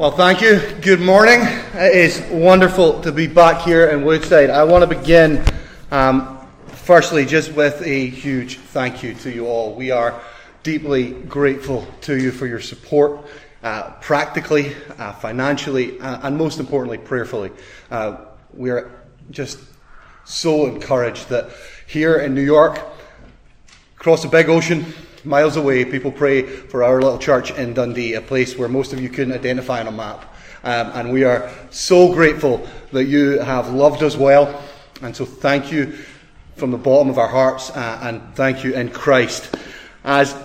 Well, thank you. Good morning. It is wonderful to be back here in Woodside. I want to begin, um, firstly, just with a huge thank you to you all. We are deeply grateful to you for your support, uh, practically, uh, financially, uh, and most importantly, prayerfully. Uh, we are just so encouraged that here in New York, across the big ocean, miles away, people pray for our little church in Dundee, a place where most of you couldn't identify on a map. Um, and we are so grateful that you have loved us well. And so thank you from the bottom of our hearts, uh, and thank you in Christ. As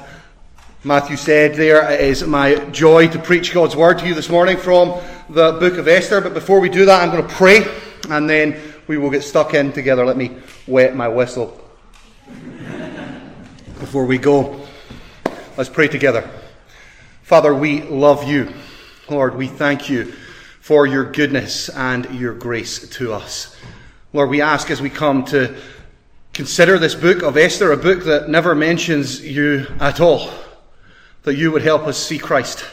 Matthew said, there it is my joy to preach God's word to you this morning from the book of Esther. But before we do that, I'm going to pray, and then we will get stuck in together. Let me wet my whistle before we go. Let's pray together. Father, we love you. Lord, we thank you for your goodness and your grace to us. Lord, we ask as we come to consider this book of Esther, a book that never mentions you at all, that you would help us see Christ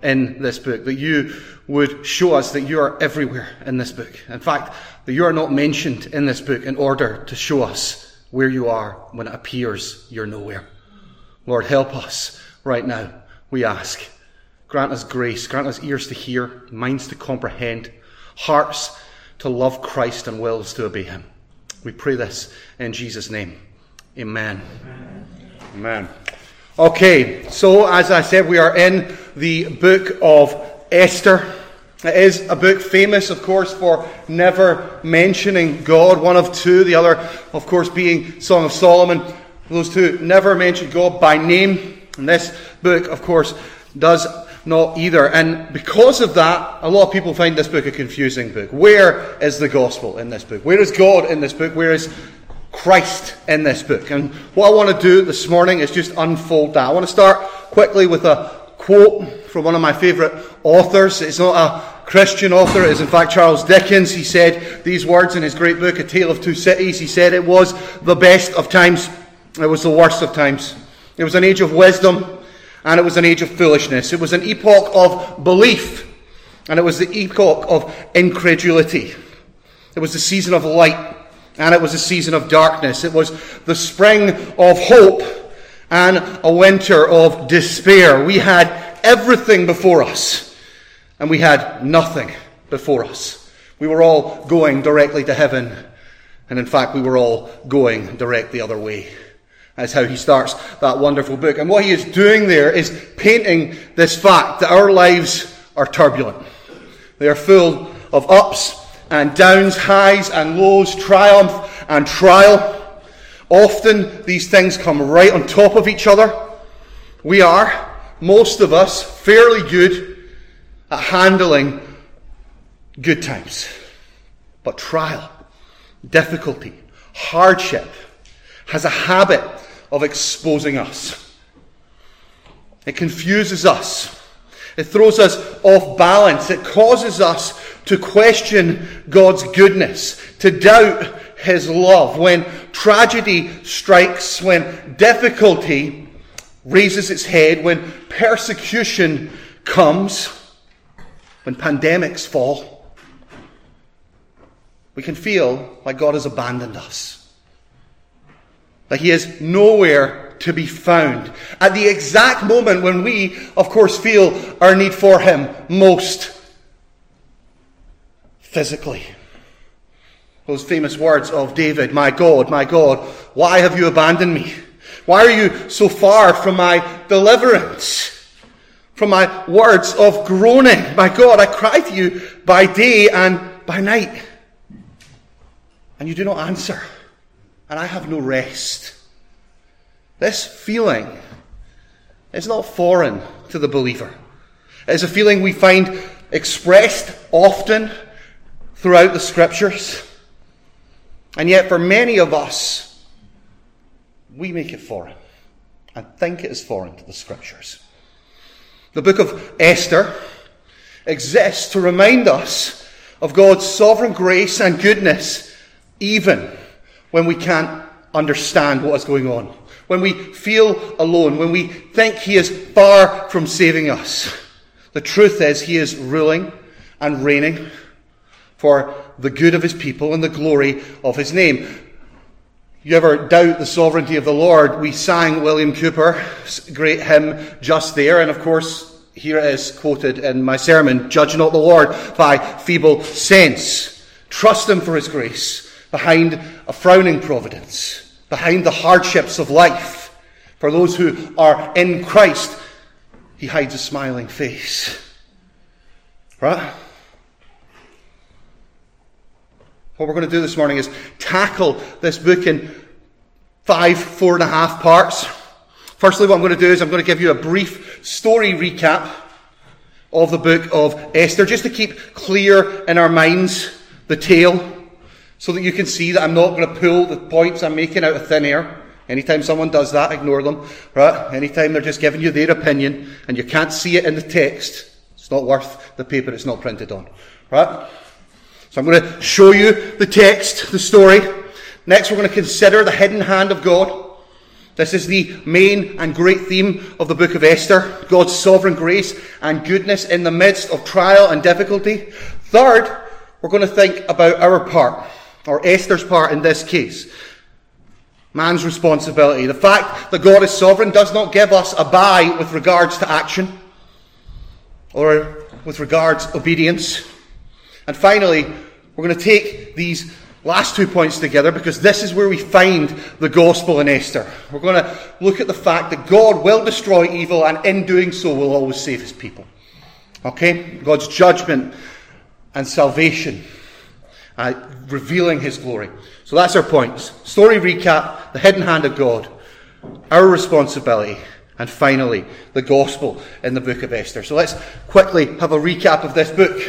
in this book, that you would show us that you are everywhere in this book. In fact, that you are not mentioned in this book in order to show us where you are when it appears you're nowhere. Lord, help us right now, we ask. Grant us grace, grant us ears to hear, minds to comprehend, hearts to love Christ and wills to obey him. We pray this in Jesus' name. Amen. Amen. Amen. Okay, so as I said, we are in the book of Esther. It is a book famous, of course, for never mentioning God. One of two, the other, of course, being Song of Solomon. Those two never mention God by name. And this book, of course, does not either. And because of that, a lot of people find this book a confusing book. Where is the gospel in this book? Where is God in this book? Where is Christ in this book? And what I want to do this morning is just unfold that. I want to start quickly with a quote from one of my favourite authors. It's not a Christian author, it is in fact Charles Dickens. He said these words in his great book, A Tale of Two Cities. He said it was the best of times it was the worst of times. It was an age of wisdom and it was an age of foolishness. It was an epoch of belief and it was the epoch of incredulity. It was the season of light and it was a season of darkness. It was the spring of hope and a winter of despair. We had everything before us and we had nothing before us. We were all going directly to heaven and in fact we were all going direct the other way. That's how he starts that wonderful book. And what he is doing there is painting this fact that our lives are turbulent. They are full of ups and downs, highs and lows, triumph and trial. Often these things come right on top of each other. We are, most of us, fairly good at handling good times. But trial, difficulty, hardship has a habit of exposing us. It confuses us. It throws us off balance. It causes us to question God's goodness, to doubt His love. When tragedy strikes, when difficulty raises its head, when persecution comes, when pandemics fall, we can feel like God has abandoned us that he is nowhere to be found. At the exact moment when we, of course, feel our need for him most physically. Those famous words of David, My God, my God, why have you abandoned me? Why are you so far from my deliverance? From my words of groaning? My God, I cry to you by day and by night. And you do not answer and I have no rest. This feeling is not foreign to the believer. It is a feeling we find expressed often throughout the scriptures. And yet, for many of us, we make it foreign and think it is foreign to the scriptures. The book of Esther exists to remind us of God's sovereign grace and goodness, even when we can't understand what is going on, when we feel alone, when we think He is far from saving us. The truth is, he is ruling and reigning for the good of his people and the glory of his name. You ever doubt the sovereignty of the Lord? We sang William Cowper's great hymn just there, and of course, here it is quoted in my sermon Judge not the Lord by feeble sense. Trust him for his grace behind a frowning providence, behind the hardships of life. For those who are in Christ, he hides a smiling face. Right? What we're going to do this morning is tackle this book in five, four and a half parts. Firstly, what I'm going to do is I'm going to give you a brief story recap of the book of Esther, just to keep clear in our minds the tale, so that you can see that I'm not going to pull the points I'm making out of thin air. Anytime someone does that, ignore them. Right? Anytime they're just giving you their opinion and you can't see it in the text, it's not worth the paper it's not printed on. Right? So I'm going to show you the text, the story. Next, we're going to consider the hidden hand of God. This is the main and great theme of the book of Esther God's sovereign grace and goodness in the midst of trial and difficulty. Third, we're going to think about our part, or Esther's part in this case. Man's responsibility. The fact that God is sovereign does not give us a buy with regards to action or with regards obedience. And finally, we're going to take these last two points together because this is where we find the gospel in Esther. We're going to look at the fact that God will destroy evil and in doing so will always save his people. Okay? God's judgment and salvation, uh, revealing his glory. So that's our points. Story recap, the hidden hand of God, our responsibility, and finally, the gospel in the book of Esther. So let's quickly have a recap of this book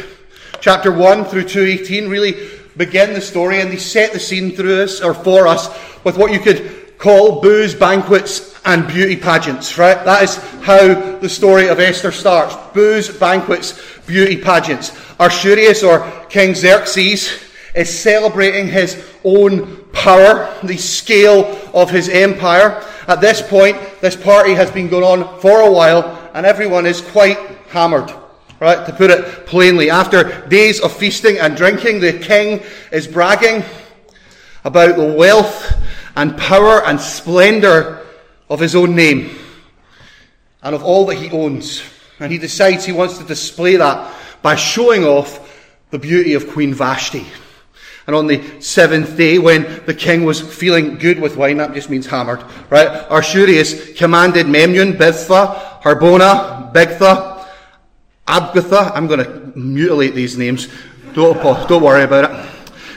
chapter 1 through 218 really begin the story and they set the scene through us or for us with what you could call booze, banquets, and beauty pageants, right? That is how the story of Esther starts. Booze, banquets, beauty pageants. Ahasuerus or King Xerxes is celebrating his own power, the scale of his empire. At this point, this party has been going on for a while and everyone is quite hammered. Right, to put it plainly, after days of feasting and drinking, the king is bragging about the wealth and power and splendour of his own name and of all that he owns. And he decides he wants to display that by showing off the beauty of Queen Vashti. And on the seventh day, when the king was feeling good with wine, that just means hammered, right? Ahasuerus commanded Memnon, Biztha, Harbona, Bigtha, Abagtha, I'm going to mutilate these names. Don't, don't worry about it.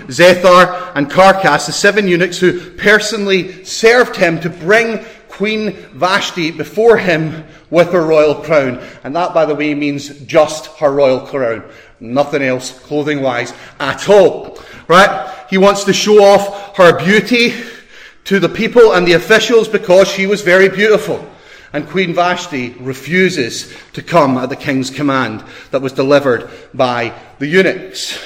Zethar and Carkas, the seven eunuchs who personally served him to bring Queen Vashti before him with her royal crown. And that, by the way, means just her royal crown. Nothing else, clothing wise, at all. Right? He wants to show off her beauty to the people and the officials because she was very beautiful and Queen Vashti refuses to come at the king's command that was delivered by the eunuchs.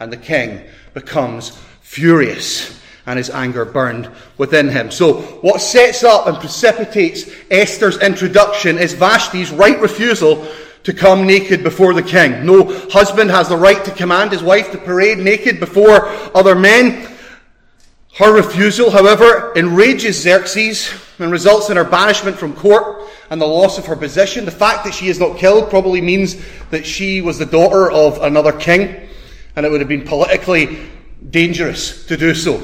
And the king becomes furious and his anger burned within him. So, what sets up and precipitates Esther's introduction is Vashti's right refusal to come naked before the king. No husband has the right to command his wife to parade naked before other men. Her refusal, however, enrages Xerxes and results in her banishment from court and the loss of her position. The fact that she is not killed probably means that she was the daughter of another king, and it would have been politically dangerous to do so.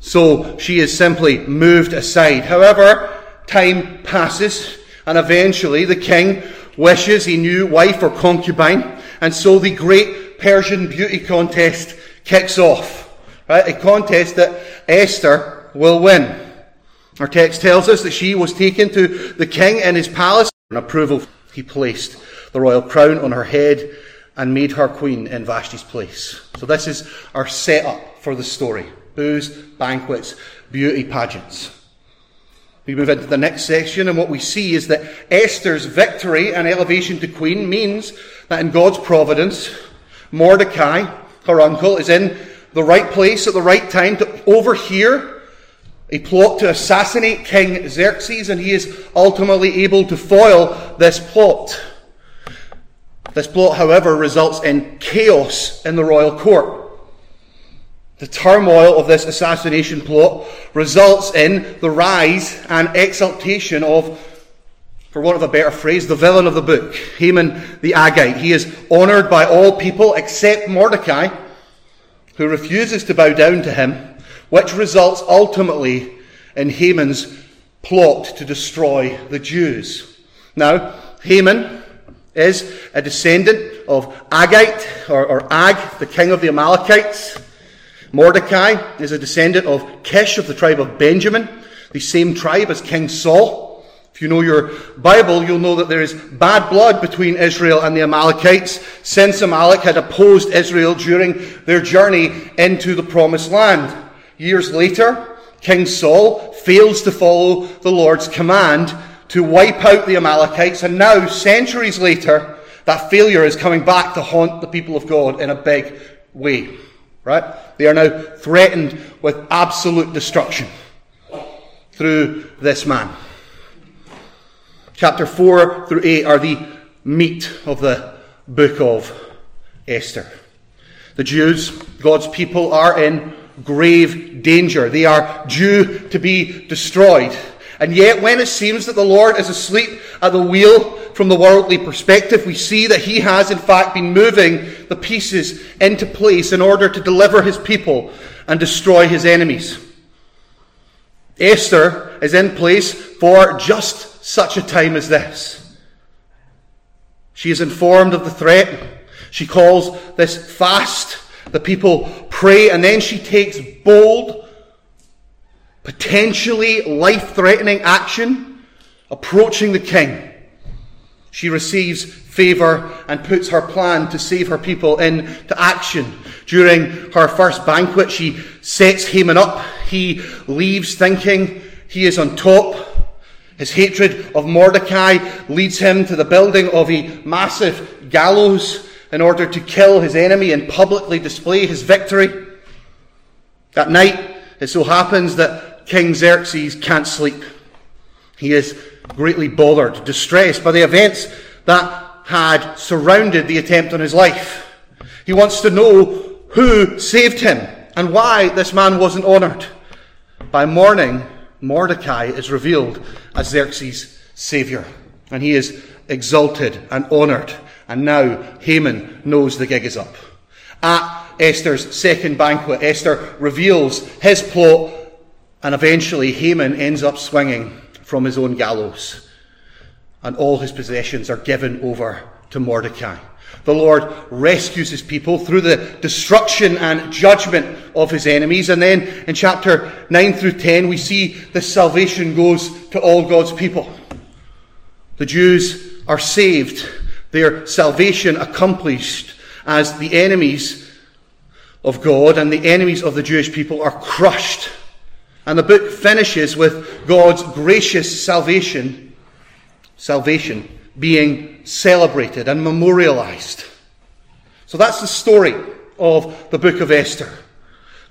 So she is simply moved aside. However, time passes, and eventually the king wishes a new wife or concubine, and so the great Persian beauty contest kicks off. Right? A contest that Esther will win. Our text tells us that she was taken to the king in his palace. In approval, he placed the royal crown on her head and made her queen in Vashti's place. So this is our setup for the story. Booze, banquets, beauty pageants. We move into the next section, and what we see is that Esther's victory and elevation to queen means that in God's providence, Mordecai, her uncle, is in the right place at the right time to overhear a plot to assassinate King Xerxes, and he is ultimately able to foil this plot. This plot, however, results in chaos in the royal court. The turmoil of this assassination plot results in the rise and exaltation of, for want of a better phrase, the villain of the book, Haman the Agagite. He is honoured by all people except Mordecai, who refuses to bow down to him, which results ultimately in Haman's plot to destroy the Jews. Now, Haman is a descendant of Agite, or, or Ag, the king of the Amalekites. Mordecai is a descendant of Kish of the tribe of Benjamin, the same tribe as King Saul. If you know your Bible, you'll know that there is bad blood between Israel and the Amalekites since Amalek had opposed Israel during their journey into the promised land. Years later, King Saul fails to follow the Lord's command to wipe out the Amalekites, and now, centuries later, that failure is coming back to haunt the people of God in a big way. Right? They are now threatened with absolute destruction through this man. Chapter 4 through 8 are the meat of the book of Esther. The Jews, God's people, are in grave danger. They are due to be destroyed. And yet, when it seems that the Lord is asleep at the wheel from the worldly perspective, we see that He has, in fact, been moving the pieces into place in order to deliver His people and destroy His enemies. Esther is in place for just such a time as this. She is informed of the threat. She calls this fast. The people pray, and then she takes bold, potentially life threatening action, approaching the king. She receives favour and puts her plan to save her people into action. During her first banquet, she sets Haman up. He leaves thinking he is on top. His hatred of Mordecai leads him to the building of a massive gallows in order to kill his enemy and publicly display his victory. That night, it so happens that King Xerxes can't sleep. He is greatly bothered, distressed by the events that had surrounded the attempt on his life. He wants to know who saved him and why this man wasn't honoured. By morning, Mordecai is revealed as Xerxes' saviour, and he is exalted and honoured. And now Haman knows the gig is up. At Esther's second banquet, Esther reveals his plot and eventually, Haman ends up swinging from his own gallows, and all his possessions are given over to Mordecai. The Lord rescues his people through the destruction and judgment of his enemies. And then in chapter 9 through 10, we see the salvation goes to all God's people. The Jews are saved, their salvation accomplished as the enemies of God and the enemies of the Jewish people are crushed and the book finishes with God's gracious salvation, salvation being celebrated and memorialized. So that's the story of the book of Esther.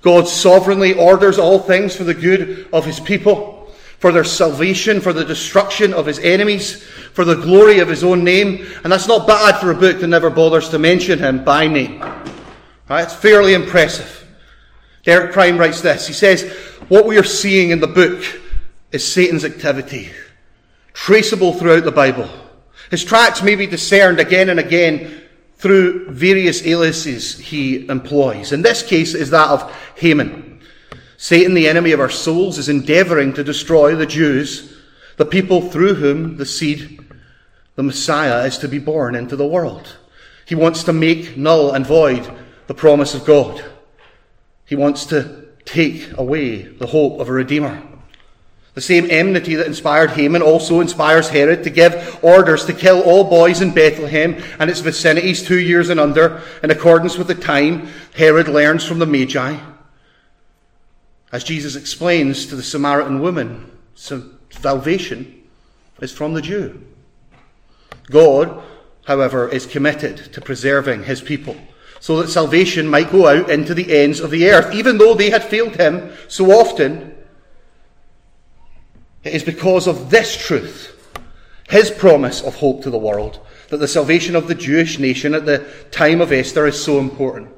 God sovereignly orders all things for the good of his people, for their salvation, for the destruction of his enemies, for the glory of his own name. And that's not bad for a book that never bothers to mention him by name. Right? It's fairly impressive. Derek Prime writes this. He says, What we are seeing in the book is Satan's activity, traceable throughout the Bible. His tracks may be discerned again and again through various aliases he employs. In this case, is that of Haman. Satan, the enemy of our souls, is endeavouring to destroy the Jews, the people through whom the seed, the Messiah, is to be born into the world. He wants to make null and void the promise of God. He wants to take away the hope of a Redeemer. The same enmity that inspired Haman also inspires Herod to give orders to kill all boys in Bethlehem and its vicinities two years and under, in accordance with the time Herod learns from the Magi. As Jesus explains to the Samaritan woman, salvation is from the Jew. God, however, is committed to preserving his people so that salvation might go out into the ends of the earth. Even though they had failed him so often, it is because of this truth, his promise of hope to the world, that the salvation of the Jewish nation at the time of Esther is so important.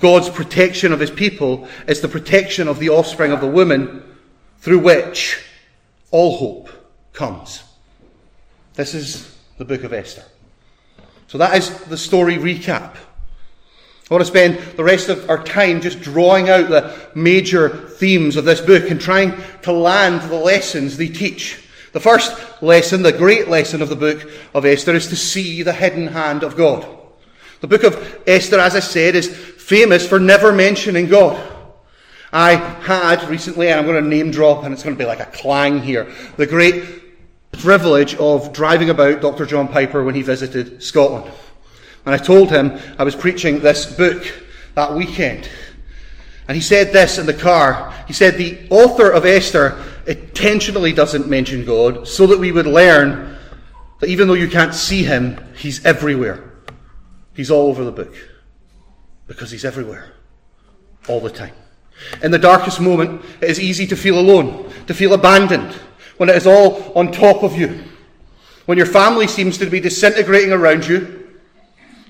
God's protection of his people is the protection of the offspring of the woman through which all hope comes. This is the book of Esther. So that is the story recap. I want to spend the rest of our time just drawing out the major themes of this book and trying to land the lessons they teach. The first lesson, the great lesson of the book of Esther, is to see the hidden hand of God. The book of Esther, as I said, is famous for never mentioning God. I had recently, and I'm going to name drop, and it's going to be like a clang here, the great privilege of driving about Dr. John Piper when he visited Scotland. And I told him I was preaching this book that weekend. And he said this in the car. He said, The author of Esther intentionally doesn't mention God so that we would learn that even though you can't see him, he's everywhere. He's all over the book. Because he's everywhere. All the time. In the darkest moment, it is easy to feel alone, to feel abandoned, when it is all on top of you. When your family seems to be disintegrating around you,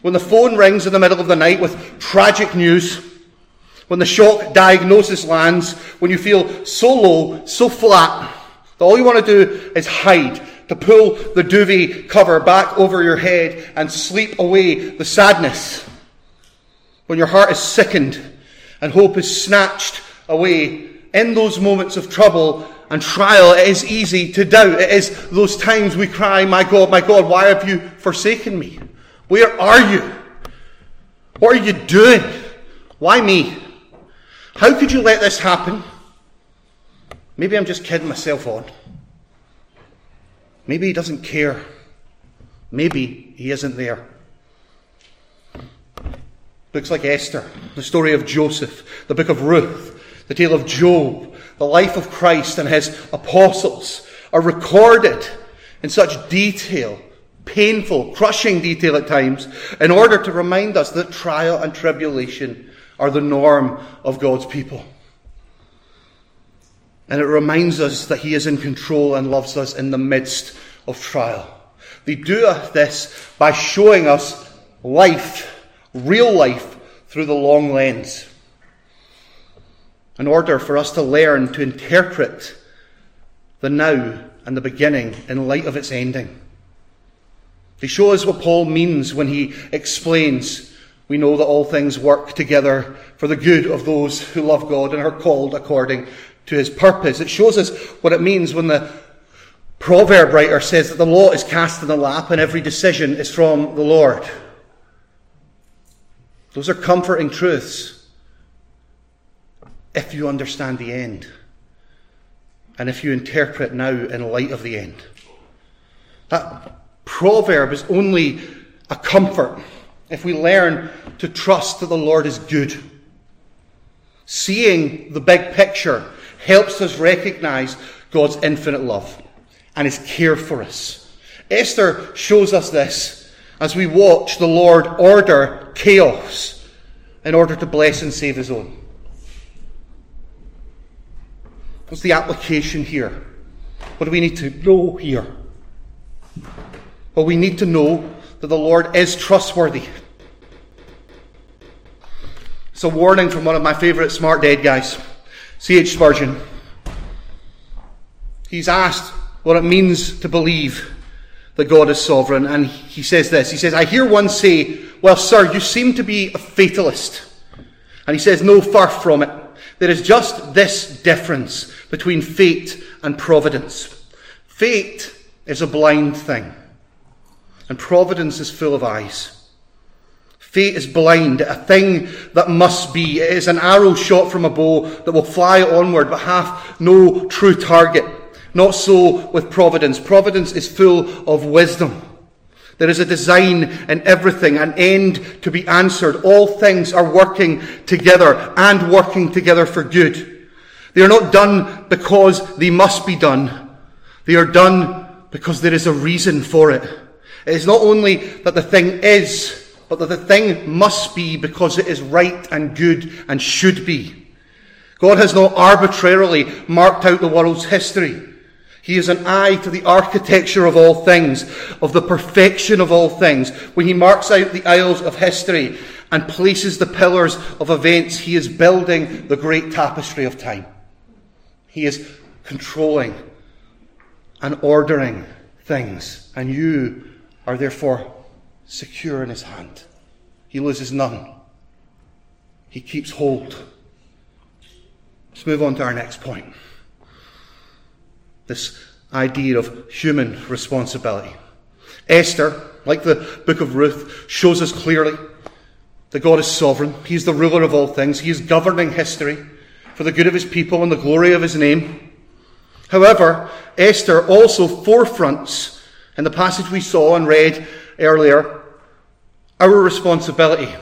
when the phone rings in the middle of the night with tragic news, when the shock diagnosis lands, when you feel so low, so flat, that all you want to do is hide, to pull the duvet cover back over your head and sleep away the sadness. When your heart is sickened and hope is snatched away, in those moments of trouble and trial, it is easy to doubt. It is those times we cry, My God, my God, why have you forsaken me? Where are you? What are you doing? Why me? How could you let this happen? Maybe I'm just kidding myself on. Maybe he doesn't care. Maybe he isn't there. Books like Esther, the story of Joseph, the book of Ruth, the tale of Job, the life of Christ and his apostles are recorded in such detail painful, crushing detail at times, in order to remind us that trial and tribulation are the norm of God's people. And it reminds us that He is in control and loves us in the midst of trial. They do this by showing us life, real life, through the long lens. In order for us to learn to interpret the now and the beginning in light of its ending. They show us what Paul means when he explains, we know that all things work together for the good of those who love God and are called according to his purpose. It shows us what it means when the proverb writer says that the law is cast in the lap and every decision is from the Lord. Those are comforting truths if you understand the end and if you interpret now in light of the end. That proverb is only a comfort if we learn to trust that the Lord is good. Seeing the big picture helps us recognize God's infinite love and his care for us. Esther shows us this as we watch the Lord order chaos in order to bless and save his own. What's the application here? What do we need to know here? But we need to know that the Lord is trustworthy. It's a warning from one of my favourite smart dead guys, C.H. Spurgeon. He's asked what it means to believe that God is sovereign, and he says this. He says, I hear one say, Well, sir, you seem to be a fatalist. And he says, No, far from it. There is just this difference between fate and providence. Fate is a blind thing and providence is full of eyes. Fate is blind, a thing that must be. It is an arrow shot from a bow that will fly onward but have no true target. Not so with providence. Providence is full of wisdom. There is a design in everything, an end to be answered. All things are working together and working together for good. They are not done because they must be done. They are done because there is a reason for it. It is not only that the thing is, but that the thing must be because it is right and good and should be. God has not arbitrarily marked out the world's history. He is an eye to the architecture of all things, of the perfection of all things. When he marks out the aisles of history and places the pillars of events, he is building the great tapestry of time. He is controlling and ordering things, and you are therefore secure in his hand. He loses none. He keeps hold. Let's move on to our next point. This idea of human responsibility. Esther, like the book of Ruth, shows us clearly that God is sovereign. He's the ruler of all things. He is governing history for the good of his people and the glory of his name. However, Esther also forefronts, in the passage we saw and read earlier, our responsibility.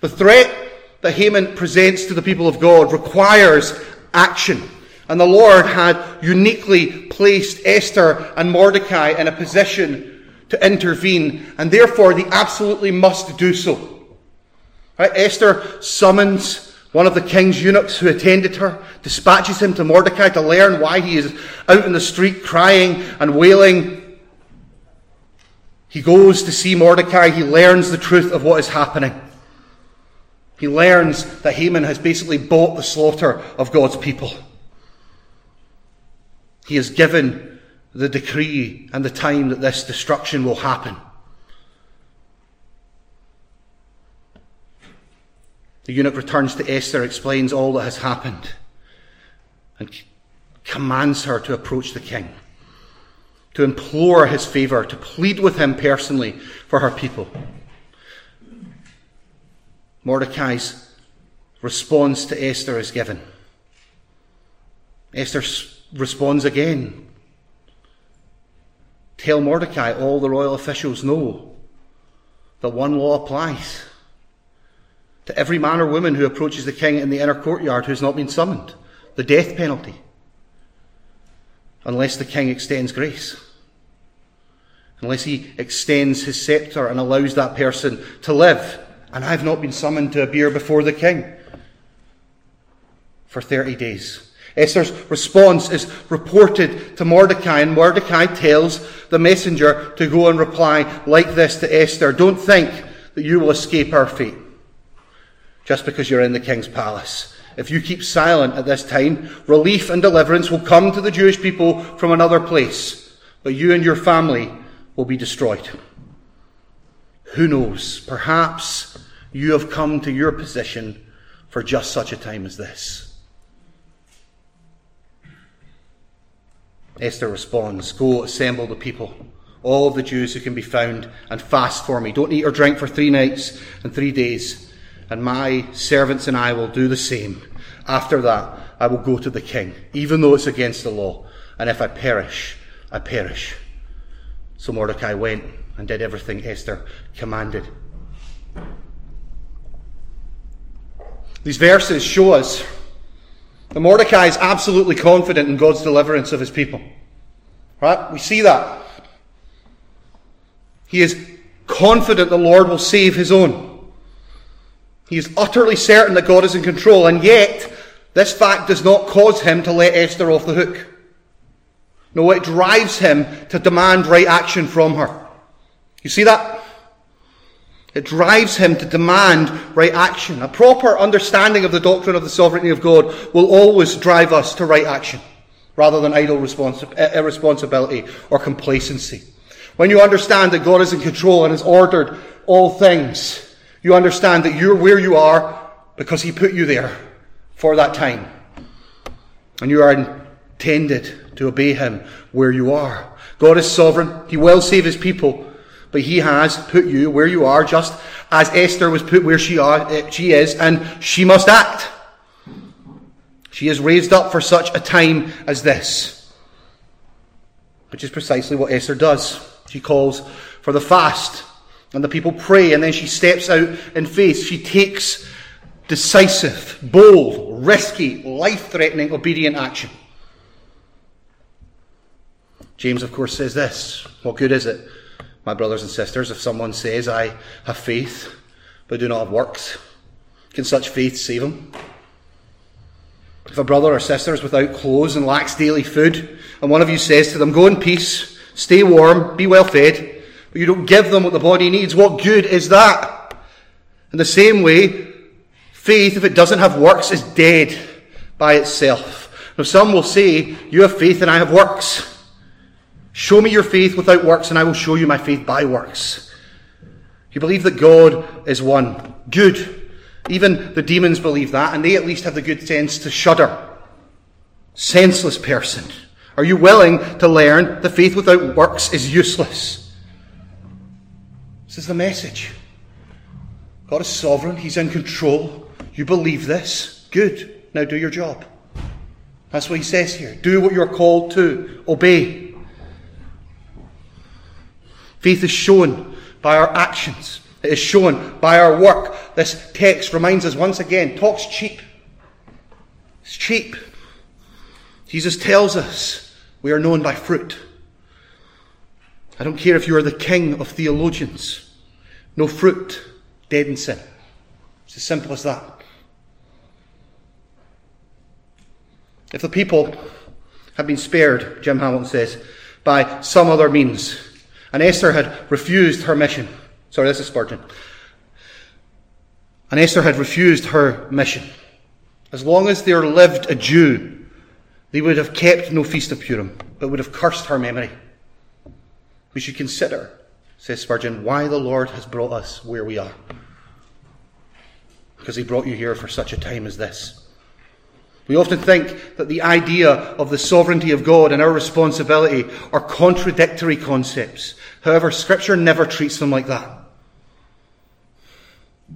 The threat that Haman presents to the people of God requires action. And the Lord had uniquely placed Esther and Mordecai in a position to intervene, and therefore they absolutely must do so. Right? Esther summons one of the king's eunuchs who attended her, dispatches him to Mordecai to learn why he is out in the street crying and wailing. He goes to see Mordecai. He learns the truth of what is happening. He learns that Haman has basically bought the slaughter of God's people. He has given the decree and the time that this destruction will happen. The eunuch returns to Esther, explains all that has happened, and commands her to approach the king, to implore his favour, to plead with him personally for her people. Mordecai's response to Esther is given. Esther responds again. Tell Mordecai all the royal officials know that one law applies to every man or woman who approaches the king in the inner courtyard who has not been summoned the death penalty, unless the king extends grace. Unless he extends his scepter and allows that person to live. And I've not been summoned to appear before the king for 30 days. Esther's response is reported to Mordecai, and Mordecai tells the messenger to go and reply like this to Esther Don't think that you will escape our fate just because you're in the king's palace. If you keep silent at this time, relief and deliverance will come to the Jewish people from another place, but you and your family will be destroyed. Who knows? Perhaps you have come to your position for just such a time as this. Esther responds, Go assemble the people, all of the Jews who can be found, and fast for me. Don't eat or drink for three nights and three days, and my servants and I will do the same. After that, I will go to the king, even though it's against the law. And if I perish, I perish. So Mordecai went and did everything Esther commanded. These verses show us that Mordecai is absolutely confident in God's deliverance of his people. Right? We see that. He is confident the Lord will save his own. He is utterly certain that God is in control, and yet this fact does not cause him to let Esther off the hook. No, it drives him to demand right action from her. You see that? It drives him to demand right action. A proper understanding of the doctrine of the sovereignty of God will always drive us to right action rather than idle irresponsibility or complacency. When you understand that God is in control and has ordered all things, you understand that you're where you are because He put you there for that time. And you are intended to obey Him where you are. God is sovereign. He will save His people. But he has put you where you are, just as Esther was put where she, are, eh, she is, and she must act. She is raised up for such a time as this. Which is precisely what Esther does. She calls for the fast, and the people pray, and then she steps out in faith. She takes decisive, bold, risky, life threatening, obedient action. James, of course, says this What good is it my brothers and sisters, if someone says, I have faith, but do not have works, can such faith save him? If a brother or sister is without clothes and lacks daily food, and one of you says to them, Go in peace, stay warm, be well fed, but you don't give them what the body needs, what good is that? In the same way, faith, if it doesn't have works, is dead by itself. Now, some will say, You have faith and I have works. Show me your faith without works, and I will show you my faith by works. You believe that God is one. Good. Even the demons believe that, and they at least have the good sense to shudder. Senseless person. Are you willing to learn that faith without works is useless? This is the message. God is sovereign, He's in control. You believe this? Good. Now do your job. That's what He says here. Do what you're called to, obey. Faith is shown by our actions. It is shown by our work. This text reminds us once again, talk's cheap. It's cheap. Jesus tells us we are known by fruit. I don't care if you are the king of theologians. No fruit, dead in sin. It's as simple as that. If the people had been spared, Jim Hamilton says, by some other means, and Esther had refused her mission. Sorry, this is Spurgeon. And Esther had refused her mission. As long as there lived a Jew, they would have kept no feast of Purim, but would have cursed her memory. We should consider, says Spurgeon, why the Lord has brought us where we are. Because he brought you here for such a time as this. We often think that the idea of the sovereignty of God and our responsibility are contradictory concepts. However, Scripture never treats them like that.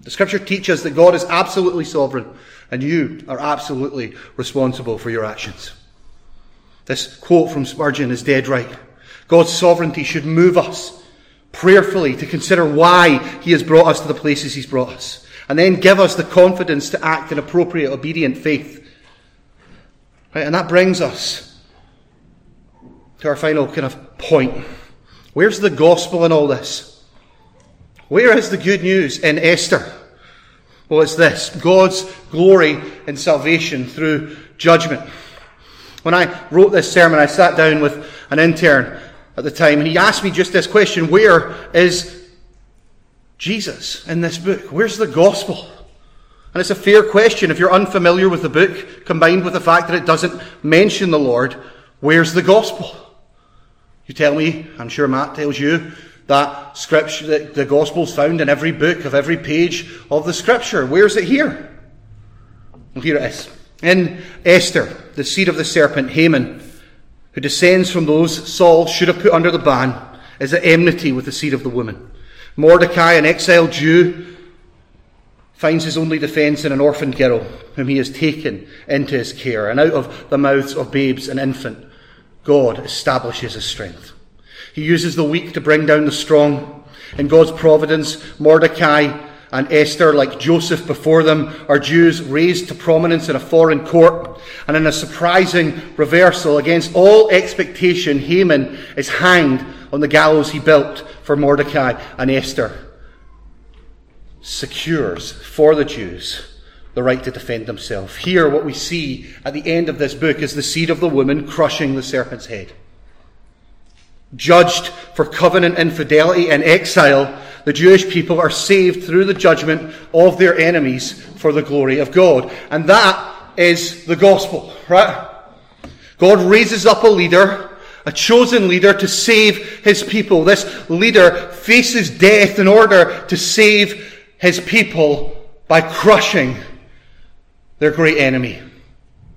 The Scripture teaches that God is absolutely sovereign and you are absolutely responsible for your actions. This quote from Spurgeon is dead right. God's sovereignty should move us prayerfully to consider why He has brought us to the places He's brought us, and then give us the confidence to act in appropriate, obedient faith Right? And that brings us to our final kind of point. Where's the gospel in all this? Where is the good news in Esther? Well, it's this God's glory and salvation through judgment. When I wrote this sermon, I sat down with an intern at the time, and he asked me just this question Where is Jesus in this book? Where's the gospel? And it's a fair question if you're unfamiliar with the book, combined with the fact that it doesn't mention the Lord, where's the gospel? You tell me, I'm sure Matt tells you, that scripture, that the gospel's found in every book of every page of the scripture. Where's it here? Well, here it is. In Esther, the seed of the serpent, Haman, who descends from those Saul should have put under the ban, is at enmity with the seed of the woman. Mordecai, an exiled Jew, finds his only defence in an orphan girl whom he has taken into his care, and out of the mouths of babes and infant, God establishes his strength. He uses the weak to bring down the strong. In God's providence, Mordecai and Esther, like Joseph before them, are Jews raised to prominence in a foreign court. And in a surprising reversal against all expectation, Haman is hanged on the gallows he built for Mordecai and Esther secures for the Jews the right to defend themselves. Here, what we see at the end of this book is the seed of the woman crushing the serpent's head. Judged for covenant infidelity and exile, the Jewish people are saved through the judgment of their enemies for the glory of God. And that is the gospel, right? God raises up a leader a chosen leader to save his people. This leader faces death in order to save his people by crushing their great enemy.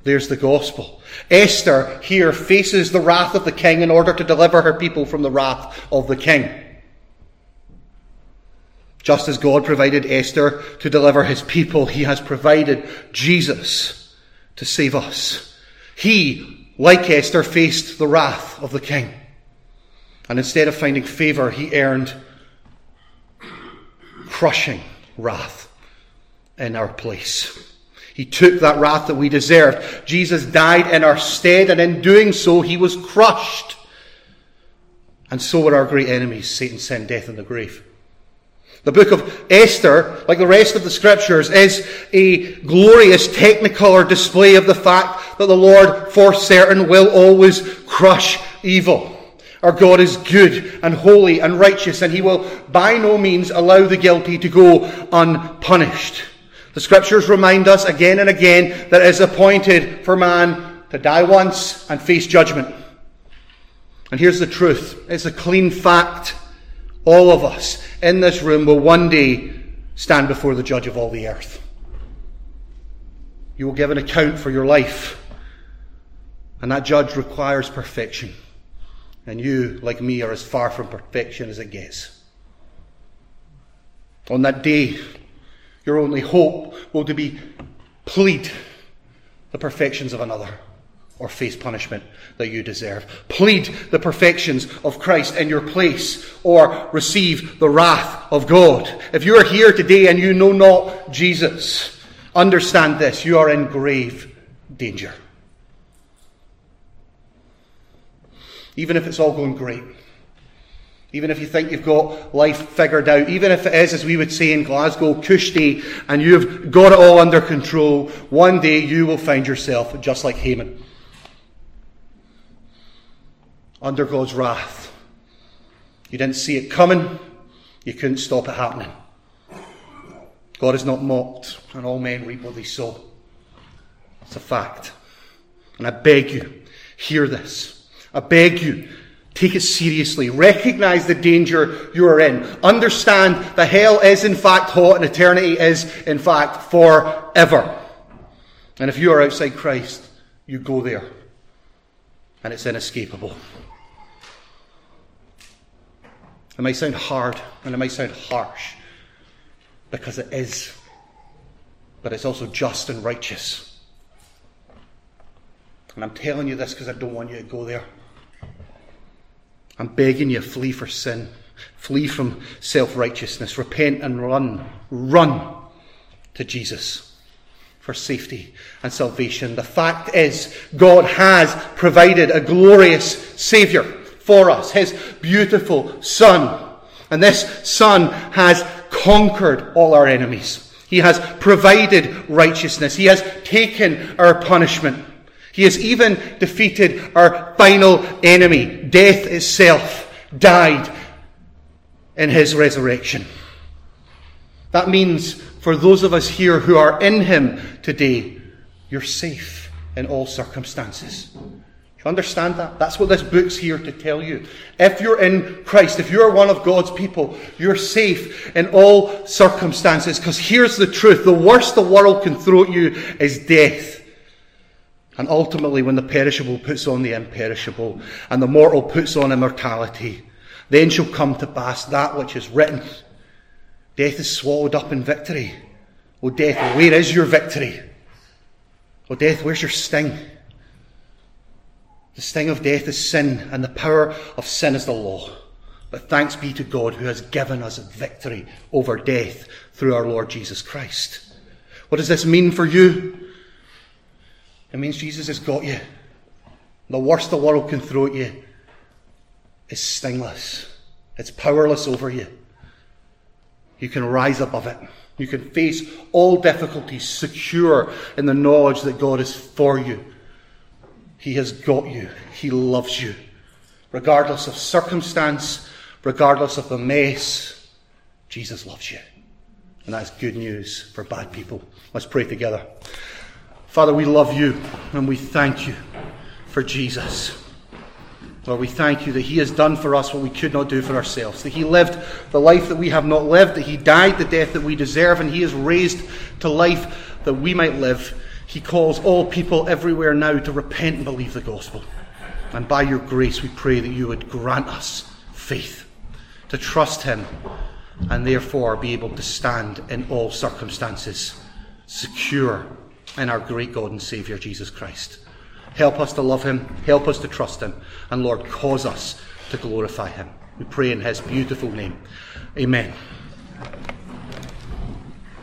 There's the gospel. Esther here faces the wrath of the king in order to deliver her people from the wrath of the king. Just as God provided Esther to deliver his people, he has provided Jesus to save us. He, like Esther, faced the wrath of the king. And instead of finding favour, he earned crushing wrath in our place. He took that wrath that we deserved. Jesus died in our stead, and in doing so, he was crushed. And so were our great enemies, Satan, sin, death, and the grave. The book of Esther, like the rest of the scriptures, is a glorious technicolor display of the fact that the Lord, for certain, will always crush evil. Our God is good and holy and righteous, and He will by no means allow the guilty to go unpunished. The scriptures remind us again and again that it is appointed for man to die once and face judgment. And here's the truth. It's a clean fact. All of us in this room will one day stand before the judge of all the earth. You will give an account for your life. And that judge requires perfection. And you, like me, are as far from perfection as it gets. On that day, your only hope will to be plead the perfections of another or face punishment that you deserve. Plead the perfections of Christ in your place or receive the wrath of God. If you are here today and you know not Jesus, understand this. You are in grave danger. Even if it's all going great. Even if you think you've got life figured out, even if it is, as we would say in Glasgow, cushy, and you've got it all under control, one day you will find yourself just like Haman. Under God's wrath. You didn't see it coming, you couldn't stop it happening. God is not mocked, and all men reap what they sow. It's a fact. And I beg you, hear this. I beg you, take it seriously. Recognize the danger you are in. Understand that hell is in fact hot and eternity is in fact forever. And if you are outside Christ, you go there. And it's inescapable. It might sound hard and it might sound harsh because it is, but it's also just and righteous. And I'm telling you this because I don't want you to go there. I'm begging you, flee for sin. Flee from self righteousness. Repent and run. Run to Jesus for safety and salvation. The fact is, God has provided a glorious Saviour for us, His beautiful Son. And this Son has conquered all our enemies. He has provided righteousness. He has taken our punishment. He has even defeated our final enemy. Death itself died in his resurrection. That means for those of us here who are in him today, you're safe in all circumstances. You understand that? That's what this book's here to tell you. If you're in Christ, if you're one of God's people, you're safe in all circumstances. Because here's the truth. The worst the world can throw at you is death. And ultimately, when the perishable puts on the imperishable, and the mortal puts on immortality, then shall come to pass that which is written. Death is swallowed up in victory. O death, where is your victory? O death, where's your sting? The sting of death is sin, and the power of sin is the law. But thanks be to God who has given us victory over death through our Lord Jesus Christ. What does this mean for you? It means Jesus has got you. The worst the world can throw at you is stingless. It's powerless over you. You can rise above it. You can face all difficulties secure in the knowledge that God is for you. He has got you. He loves you. Regardless of circumstance, regardless of the mess, Jesus loves you. And that's good news for bad people. Let's pray together. Father, we love you and we thank you for Jesus. Lord, we thank you that He has done for us what we could not do for ourselves, that He lived the life that we have not lived, that He died the death that we deserve, and He is raised to life that we might live. He calls all people everywhere now to repent and believe the gospel. And by your grace, we pray that you would grant us faith to trust Him and therefore be able to stand in all circumstances, secure in our great God and Saviour, Jesus Christ. Help us to love him, help us to trust him, and Lord, cause us to glorify him. We pray in his beautiful name. Amen.